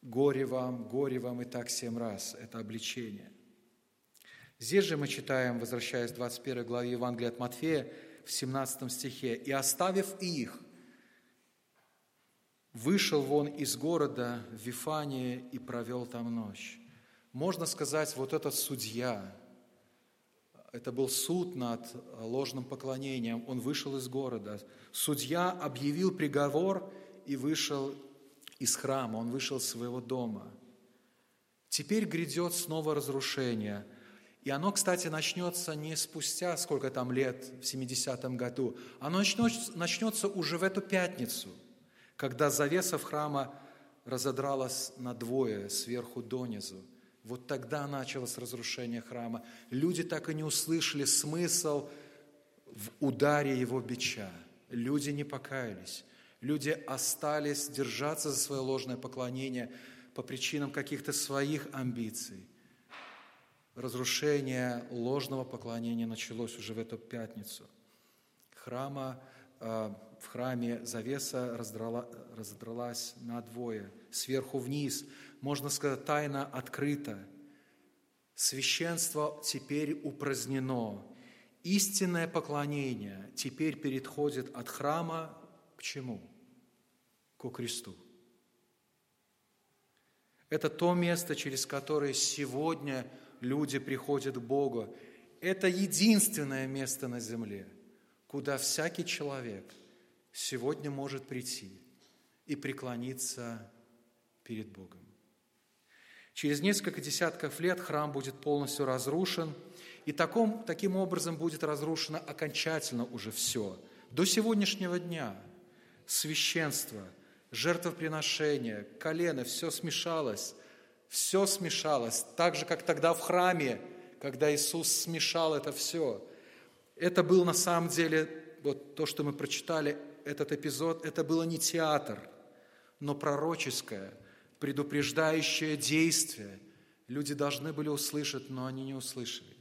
Горе вам, горе вам и так семь раз. Это обличение. Здесь же мы читаем, возвращаясь к 21 главе Евангелия от Матфея, в 17 стихе. «И оставив их, вышел вон из города в Вифании и провел там ночь». Можно сказать, вот этот судья, это был суд над ложным поклонением, он вышел из города. Судья объявил приговор и вышел из храма, он вышел из своего дома. Теперь грядет снова разрушение. И оно, кстати, начнется не спустя сколько там лет, в 70-м году. Оно начнется уже в эту пятницу, когда завеса в храма разодралась на двое, сверху донизу. Вот тогда началось разрушение храма. Люди так и не услышали смысл в ударе его бича. Люди не покаялись. Люди остались держаться за свое ложное поклонение по причинам каких-то своих амбиций. Разрушение ложного поклонения началось уже в эту пятницу. Храма, э, в храме завеса раздрала, раздралась на двое, сверху вниз. Можно сказать, тайна открыта. Священство теперь упразднено. Истинное поклонение теперь переходит от храма к чему? Ко кресту. Это то место, через которое сегодня люди приходят к Богу. Это единственное место на земле, куда всякий человек сегодня может прийти и преклониться перед Богом. Через несколько десятков лет храм будет полностью разрушен, и таком, таким образом будет разрушено окончательно уже все. До сегодняшнего дня – священство, жертвоприношение, колено, все смешалось, все смешалось, так же, как тогда в храме, когда Иисус смешал это все. Это был на самом деле, вот то, что мы прочитали, этот эпизод, это было не театр, но пророческое, предупреждающее действие. Люди должны были услышать, но они не услышали.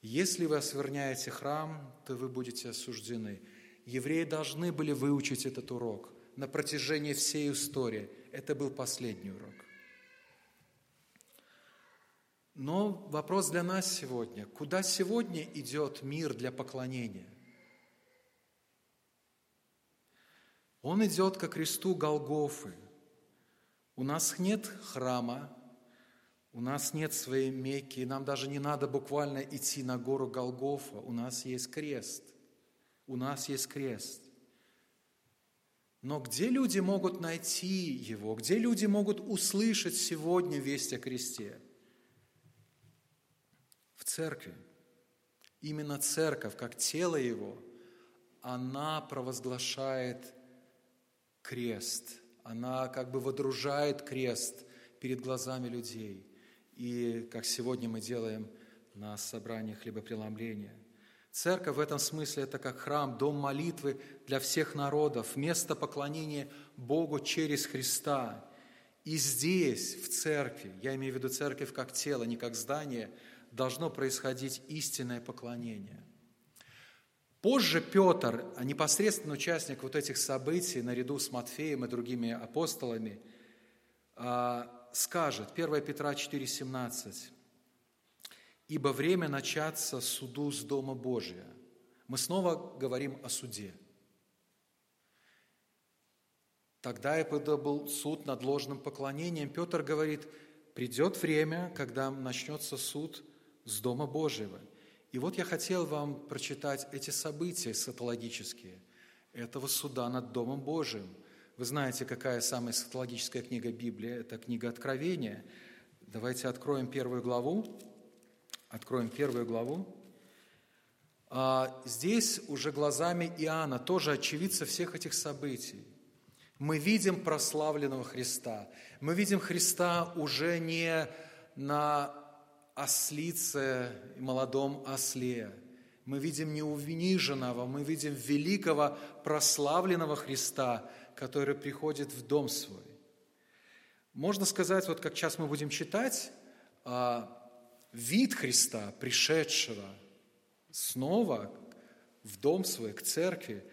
Если вы оскверняете храм, то вы будете осуждены – Евреи должны были выучить этот урок на протяжении всей истории. Это был последний урок. Но вопрос для нас сегодня. Куда сегодня идет мир для поклонения? Он идет ко кресту Голгофы. У нас нет храма, у нас нет своей Мекки, нам даже не надо буквально идти на гору Голгофа, у нас есть крест. У нас есть крест. Но где люди могут найти его? Где люди могут услышать сегодня весть о кресте? В церкви. Именно церковь, как тело его, она провозглашает крест. Она как бы водружает крест перед глазами людей. И как сегодня мы делаем на собрании хлебопреломления. Церковь в этом смысле это как храм, дом молитвы для всех народов, место поклонения Богу через Христа. И здесь, в церкви, я имею в виду церковь как тело, не как здание, должно происходить истинное поклонение. Позже Петр, а непосредственный участник вот этих событий, наряду с Матфеем и другими апостолами, а, скажет, 1 Петра 4,17, ибо время начаться суду с Дома Божия. Мы снова говорим о суде. Тогда когда был суд над ложным поклонением, Петр говорит, придет время, когда начнется суд с Дома Божьего. И вот я хотел вам прочитать эти события сатологические, этого суда над Домом Божиим. Вы знаете, какая самая сатологическая книга Библии? Это книга Откровения. Давайте откроем первую главу. Откроем первую главу. А здесь уже глазами Иоанна, тоже очевидца всех этих событий. Мы видим прославленного Христа. Мы видим Христа уже не на ослице, молодом осле. Мы видим не униженного, мы видим великого прославленного Христа, который приходит в дом свой. Можно сказать, вот как сейчас мы будем читать, а, вид Христа, пришедшего снова в дом свой, к церкви,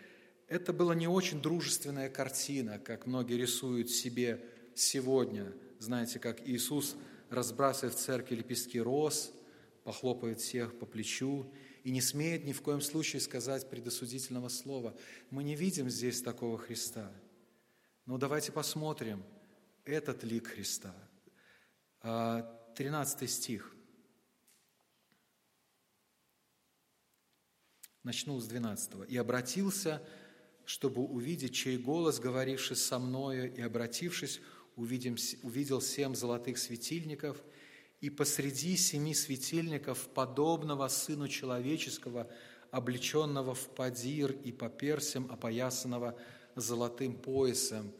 это была не очень дружественная картина, как многие рисуют себе сегодня. Знаете, как Иисус разбрасывает в церкви лепестки роз, похлопает всех по плечу и не смеет ни в коем случае сказать предосудительного слова. Мы не видим здесь такого Христа. Но давайте посмотрим этот лик Христа. 13 а, стих. Начну с 12. «И обратился, чтобы увидеть, чей голос, говоривший со мною, и, обратившись, увидим, увидел семь золотых светильников, и посреди семи светильников, подобного Сыну Человеческого, облеченного в падир и по персям, опоясанного золотым поясом».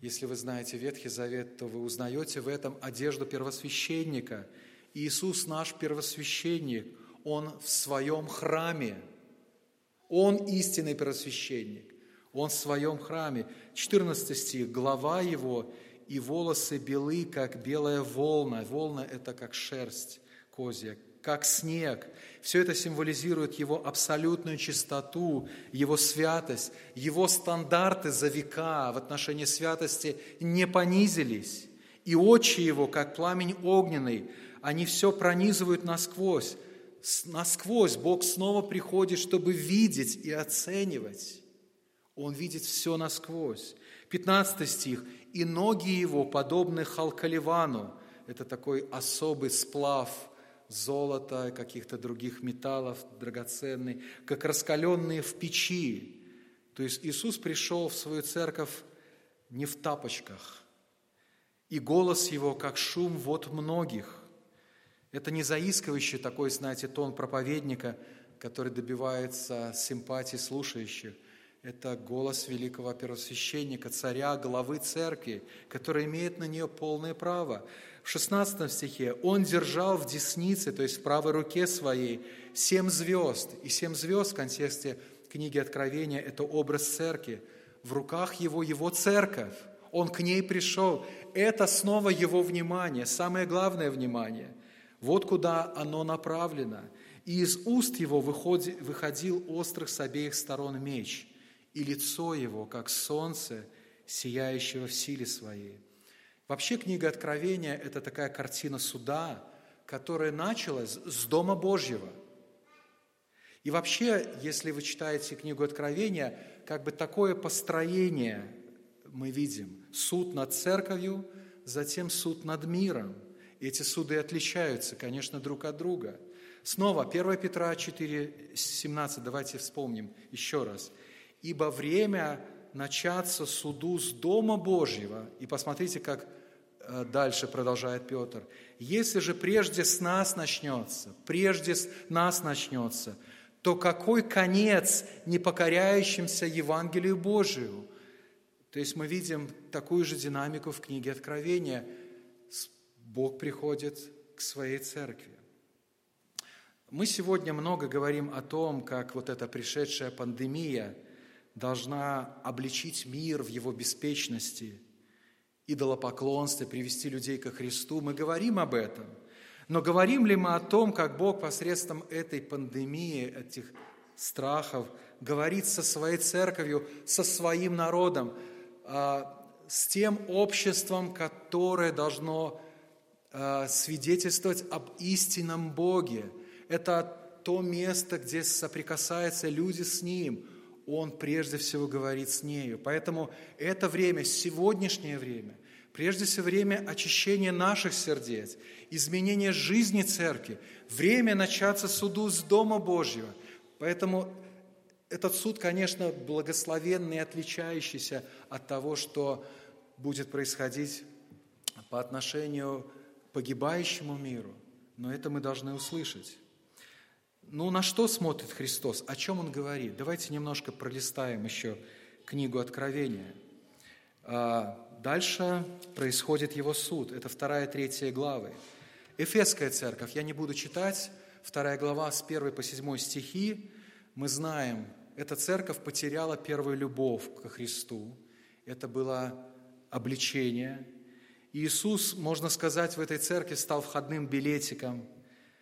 Если вы знаете Ветхий Завет, то вы узнаете в этом одежду первосвященника. Иисус наш первосвященник, Он в своем храме – он истинный первосвященник. Он в своем храме. 14 стих. Глава его и волосы белы, как белая волна. Волна – это как шерсть козья, как снег. Все это символизирует его абсолютную чистоту, его святость, его стандарты за века в отношении святости не понизились. И очи его, как пламень огненный, они все пронизывают насквозь насквозь Бог снова приходит, чтобы видеть и оценивать. Он видит все насквозь. 15 стих. «И ноги его подобны халкаливану». Это такой особый сплав золота, каких-то других металлов драгоценный, как раскаленные в печи. То есть Иисус пришел в свою церковь не в тапочках, и голос его, как шум вод многих. Это не заискивающий такой, знаете, тон проповедника, который добивается симпатии слушающих. Это голос великого первосвященника, царя, главы церкви, который имеет на нее полное право. В 16 стихе «Он держал в деснице, то есть в правой руке своей, семь звезд». И семь звезд в контексте книги Откровения – это образ церкви. В руках его его церковь. Он к ней пришел. Это снова его внимание, самое главное внимание. Вот куда оно направлено. И из уст его выходил острых с обеих сторон меч, и лицо его, как солнце, сияющего в силе своей. Вообще книга Откровения – это такая картина суда, которая началась с Дома Божьего. И вообще, если вы читаете книгу Откровения, как бы такое построение мы видим. Суд над церковью, затем суд над миром – эти суды отличаются, конечно, друг от друга. Снова 1 Петра 4, 17, давайте вспомним еще раз. «Ибо время начаться суду с Дома Божьего». И посмотрите, как э, дальше продолжает Петр. «Если же прежде с нас начнется, прежде с нас начнется, то какой конец непокоряющимся Евангелию Божию?» То есть мы видим такую же динамику в книге Откровения – Бог приходит к своей церкви. Мы сегодня много говорим о том, как вот эта пришедшая пандемия должна обличить мир в его беспечности, идолопоклонстве, привести людей ко Христу. Мы говорим об этом. Но говорим ли мы о том, как Бог посредством этой пандемии, этих страхов, говорит со своей церковью, со своим народом, а, с тем обществом, которое должно Э, свидетельствовать об истинном Боге. Это то место, где соприкасаются люди с Ним. Он прежде всего говорит с нею. Поэтому это время, сегодняшнее время, прежде всего время очищения наших сердец, изменения жизни церкви, время начаться суду с Дома Божьего. Поэтому этот суд, конечно, благословенный отличающийся от того, что будет происходить по отношению погибающему миру, но это мы должны услышать. Ну, на что смотрит Христос? О чем Он говорит? Давайте немножко пролистаем еще книгу Откровения. А, дальше происходит Его суд. Это вторая, третья главы. Эфесская церковь, я не буду читать, вторая глава с 1 по 7 стихи. Мы знаем, эта церковь потеряла первую любовь ко Христу. Это было обличение, Иисус, можно сказать, в этой церкви стал входным билетиком.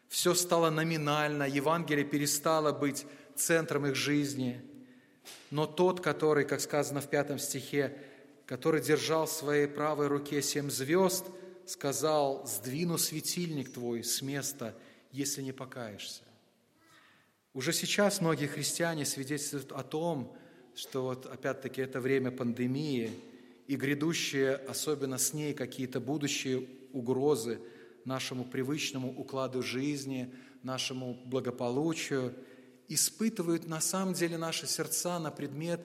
Все стало номинально, Евангелие перестало быть центром их жизни. Но тот, который, как сказано в пятом стихе, который держал в своей правой руке семь звезд, сказал, «Сдвину светильник твой с места, если не покаешься». Уже сейчас многие христиане свидетельствуют о том, что вот опять-таки это время пандемии и грядущие, особенно с ней, какие-то будущие угрозы нашему привычному укладу жизни, нашему благополучию, испытывают на самом деле наши сердца на предмет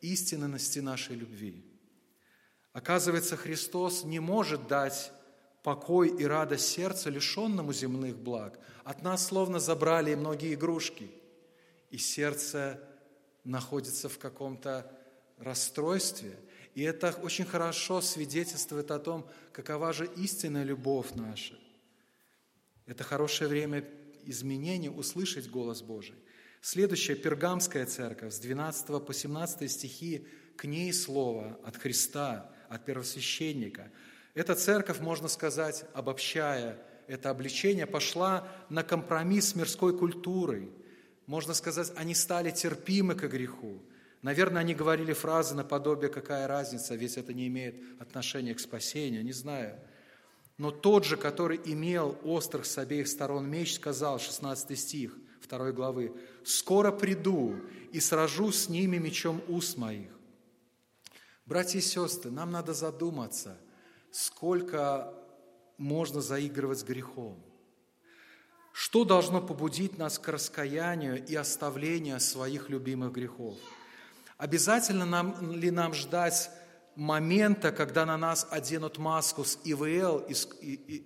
истинности нашей любви. Оказывается, Христос не может дать покой и радость сердца, лишенному земных благ. От нас словно забрали многие игрушки, и сердце находится в каком-то расстройстве. И это очень хорошо свидетельствует о том, какова же истинная любовь наша. Это хорошее время изменения услышать голос Божий. Следующая Пергамская церковь с 12 по 17 стихи, к ней слово от Христа, от первосвященника. Эта церковь, можно сказать, обобщая это обличение, пошла на компромисс с мирской культурой. Можно сказать, они стали терпимы к греху. Наверное, они говорили фразы наподобие «какая разница, ведь это не имеет отношения к спасению», не знаю. Но тот же, который имел острых с обеих сторон меч, сказал, 16 стих 2 главы, «Скоро приду и сражу с ними мечом уст моих». Братья и сестры, нам надо задуматься, сколько можно заигрывать с грехом. Что должно побудить нас к раскаянию и оставлению своих любимых грехов? Обязательно нам, ли нам ждать момента, когда на нас оденут маску с ИВЛ,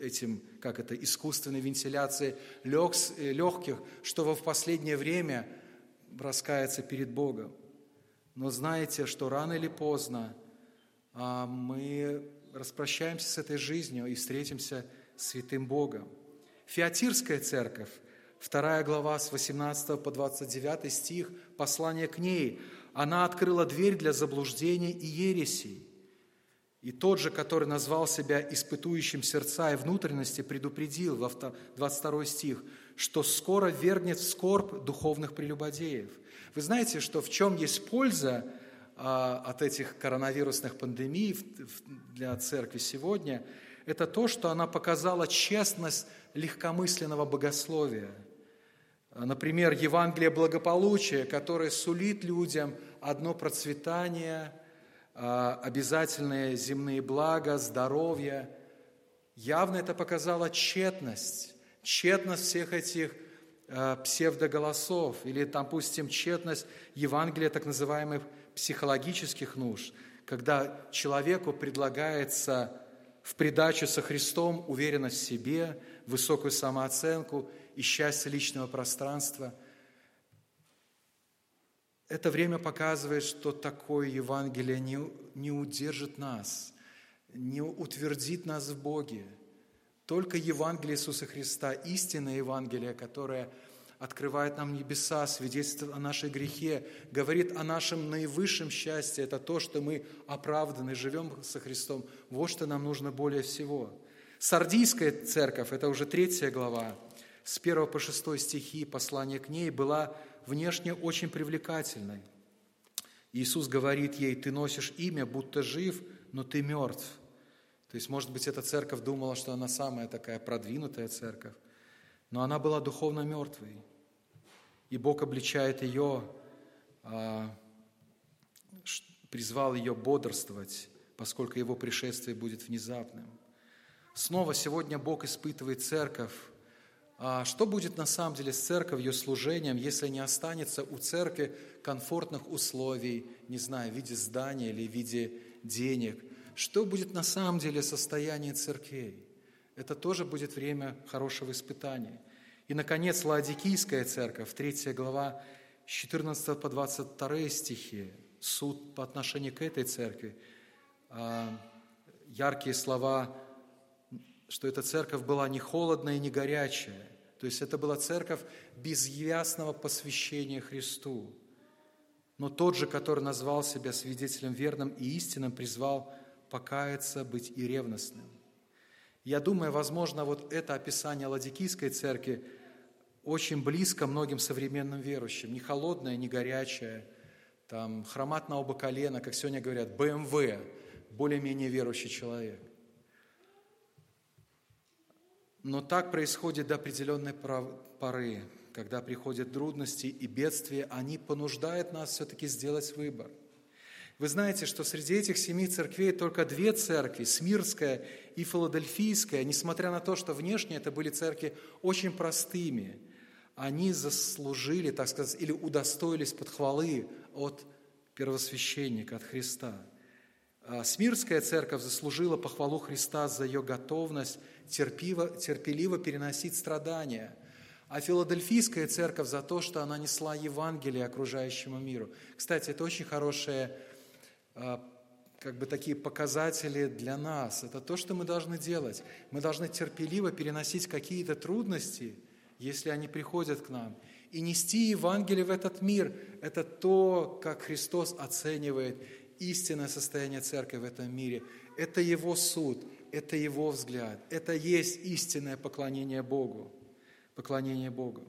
этим, как это, искусственной вентиляцией легких, чтобы в последнее время раскаяться перед Богом. Но знаете, что рано или поздно а, мы распрощаемся с этой жизнью и встретимся с святым Богом. Фиатирская церковь, вторая глава с 18 по 29 стих, послание к ней – она открыла дверь для заблуждений и ересей. И тот же, который назвал себя испытующим сердца и внутренности, предупредил, во 22 стих, что скоро вернет в скорбь духовных прелюбодеев. Вы знаете, что в чем есть польза а, от этих коронавирусных пандемий для церкви сегодня? Это то, что она показала честность легкомысленного богословия – Например, Евангелие благополучия, которое сулит людям одно процветание, а, обязательные земные блага, здоровье. Явно это показало тщетность, тщетность всех этих а, псевдоголосов, или, допустим, тщетность Евангелия так называемых психологических нужд, когда человеку предлагается в придачу со Христом уверенность в себе, высокую самооценку – и счастье личного пространства. Это время показывает, что такое Евангелие не, не удержит нас, не утвердит нас в Боге. Только Евангелие Иисуса Христа, истинное Евангелие, которое открывает нам небеса, свидетельствует о нашей грехе, говорит о нашем наивысшем счастье. Это то, что мы оправданы, живем со Христом. Вот что нам нужно более всего. Сардийская церковь, это уже третья глава, с 1 по 6 стихи послания к ней была внешне очень привлекательной. Иисус говорит ей, ты носишь имя, будто жив, но ты мертв. То есть, может быть, эта церковь думала, что она самая такая продвинутая церковь, но она была духовно мертвой. И Бог обличает ее, а, призвал ее бодрствовать, поскольку его пришествие будет внезапным. Снова сегодня Бог испытывает церковь что будет на самом деле с церковью, служением, если не останется у церкви комфортных условий, не знаю, в виде здания или в виде денег? Что будет на самом деле состояние церквей? Это тоже будет время хорошего испытания. И, наконец, Лаодикийская церковь, 3 глава, с 14 по 22 стихи, суд по отношению к этой церкви, а, яркие слова, что эта церковь была не холодная и не горячая, то есть это была церковь без ясного посвящения Христу. Но тот же, который назвал себя свидетелем верным и истинным, призвал покаяться, быть и ревностным. Я думаю, возможно, вот это описание Ладикийской церкви очень близко многим современным верующим. Не холодное, не горячее, там, хромат на оба колена, как сегодня говорят, БМВ, более-менее верующий человек. Но так происходит до определенной поры, когда приходят трудности и бедствия, они понуждают нас все-таки сделать выбор. Вы знаете, что среди этих семи церквей только две церкви, Смирская и Филадельфийская, несмотря на то, что внешне это были церкви очень простыми, они заслужили, так сказать, или удостоились подхвалы от первосвященника, от Христа. А Смирская церковь заслужила похвалу Христа за ее готовность терпиво, терпеливо переносить страдания, а Филадельфийская церковь за то, что она несла Евангелие окружающему миру. Кстати, это очень хорошие а, как бы такие показатели для нас. Это то, что мы должны делать. Мы должны терпеливо переносить какие-то трудности, если они приходят к нам. И нести Евангелие в этот мир – это то, как Христос оценивает истинное состояние церкви в этом мире. Это Его суд, это Его взгляд, это есть истинное поклонение Богу. Поклонение Богу.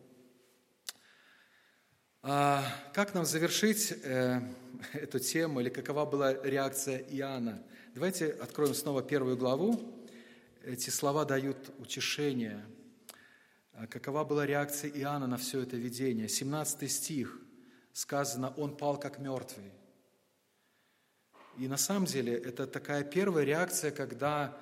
А как нам завершить э, эту тему или какова была реакция Иоанна? Давайте откроем снова первую главу. Эти слова дают утешение. А какова была реакция Иоанна на все это видение? 17 стих сказано, он пал как мертвый. И на самом деле это такая первая реакция, когда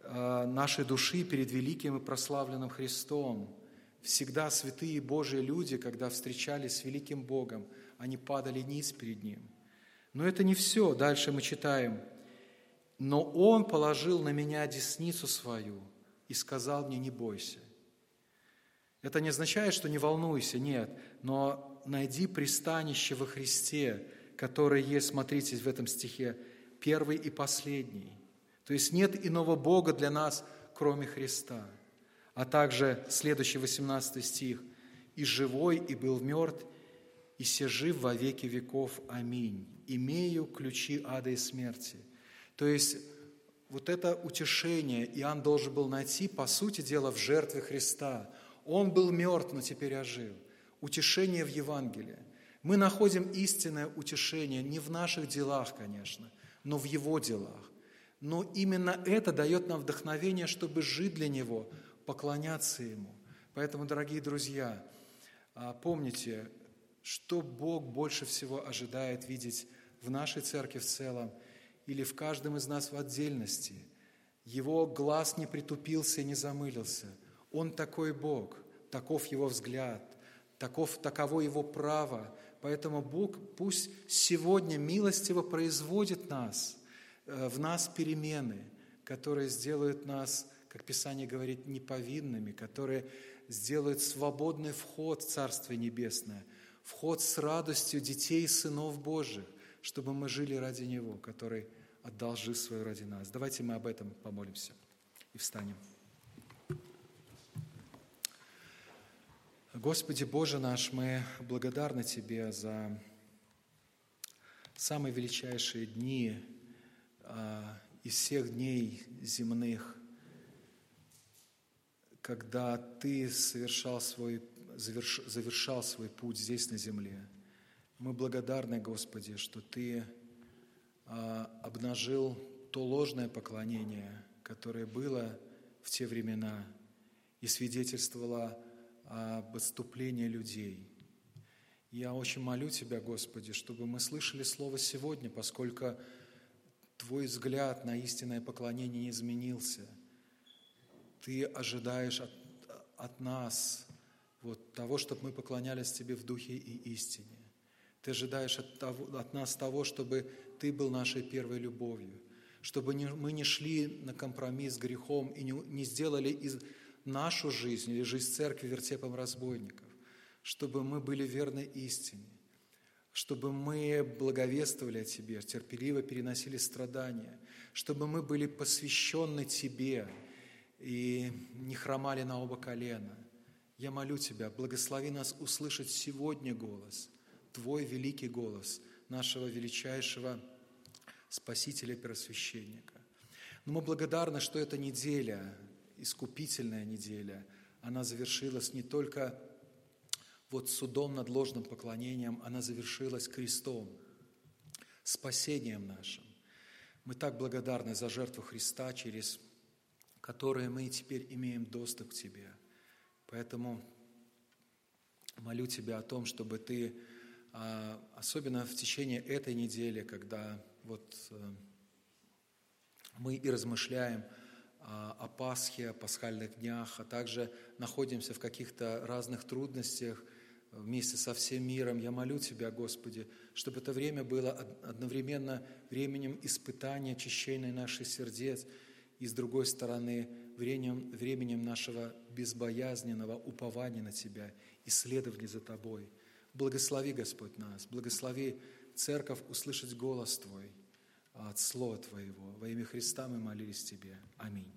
э, наши души перед великим и прославленным Христом, всегда святые Божьи люди, когда встречались с великим Богом, они падали низ перед Ним. Но это не все. Дальше мы читаем. «Но Он положил на меня десницу свою и сказал мне, не бойся». Это не означает, что не волнуйся, нет, но найди пристанище во Христе, который есть, смотрите в этом стихе, первый и последний. То есть нет иного Бога для нас, кроме Христа. А также следующий 18 стих. «И живой, и был мертв, и се жив во веки веков. Аминь. Имею ключи ада и смерти». То есть вот это утешение Иоанн должен был найти, по сути дела, в жертве Христа. Он был мертв, но теперь ожил. Утешение в Евангелии. Мы находим истинное утешение не в наших делах, конечно, но в Его делах. Но именно это дает нам вдохновение, чтобы жить для Него, поклоняться Ему. Поэтому, дорогие друзья, а, помните, что Бог больше всего ожидает видеть в нашей церкви в целом или в каждом из нас в отдельности. Его глаз не притупился и не замылился. Он такой Бог, таков Его взгляд, таков, таково Его право, Поэтому Бог пусть сегодня милостиво производит нас, э, в нас перемены, которые сделают нас, как Писание говорит, неповинными, которые сделают свободный вход в Царствие Небесное, вход с радостью детей и сынов Божьих, чтобы мы жили ради Него, который отдал жизнь свою ради нас. Давайте мы об этом помолимся и встанем. Господи Боже наш, мы благодарны Тебе за самые величайшие дни а, из всех дней земных, когда Ты совершал свой, заверш, завершал свой путь здесь на земле. Мы благодарны, Господи, что Ты а, обнажил то ложное поклонение, которое было в те времена и свидетельствовало об отступлении людей. Я очень молю Тебя, Господи, чтобы мы слышали Слово сегодня, поскольку Твой взгляд на истинное поклонение не изменился. Ты ожидаешь от, от нас вот, того, чтобы мы поклонялись Тебе в духе и истине. Ты ожидаешь от, того, от нас того, чтобы Ты был нашей первой любовью, чтобы не, мы не шли на компромисс с грехом и не, не сделали из нашу жизнь или жизнь церкви вертепом разбойников, чтобы мы были верны истине, чтобы мы благовествовали о Тебе, терпеливо переносили страдания, чтобы мы были посвящены Тебе и не хромали на оба колена. Я молю Тебя, благослови нас услышать сегодня голос, Твой великий голос, нашего величайшего Спасителя Первосвященника. Но мы благодарны, что эта неделя искупительная неделя, она завершилась не только вот судом над ложным поклонением, она завершилась крестом, спасением нашим. Мы так благодарны за жертву Христа, через которую мы теперь имеем доступ к Тебе. Поэтому молю Тебя о том, чтобы Ты, а, особенно в течение этой недели, когда вот э, мы и размышляем о Пасхе, о пасхальных днях, а также находимся в каких-то разных трудностях вместе со всем миром. Я молю Тебя, Господи, чтобы это время было одновременно временем испытания, очищения наших сердец, и с другой стороны временем, временем нашего безбоязненного упования на Тебя, исследования за Тобой. Благослови, Господь, нас, благослови церковь услышать голос Твой – от Слова Твоего. Во имя Христа мы молились Тебе. Аминь.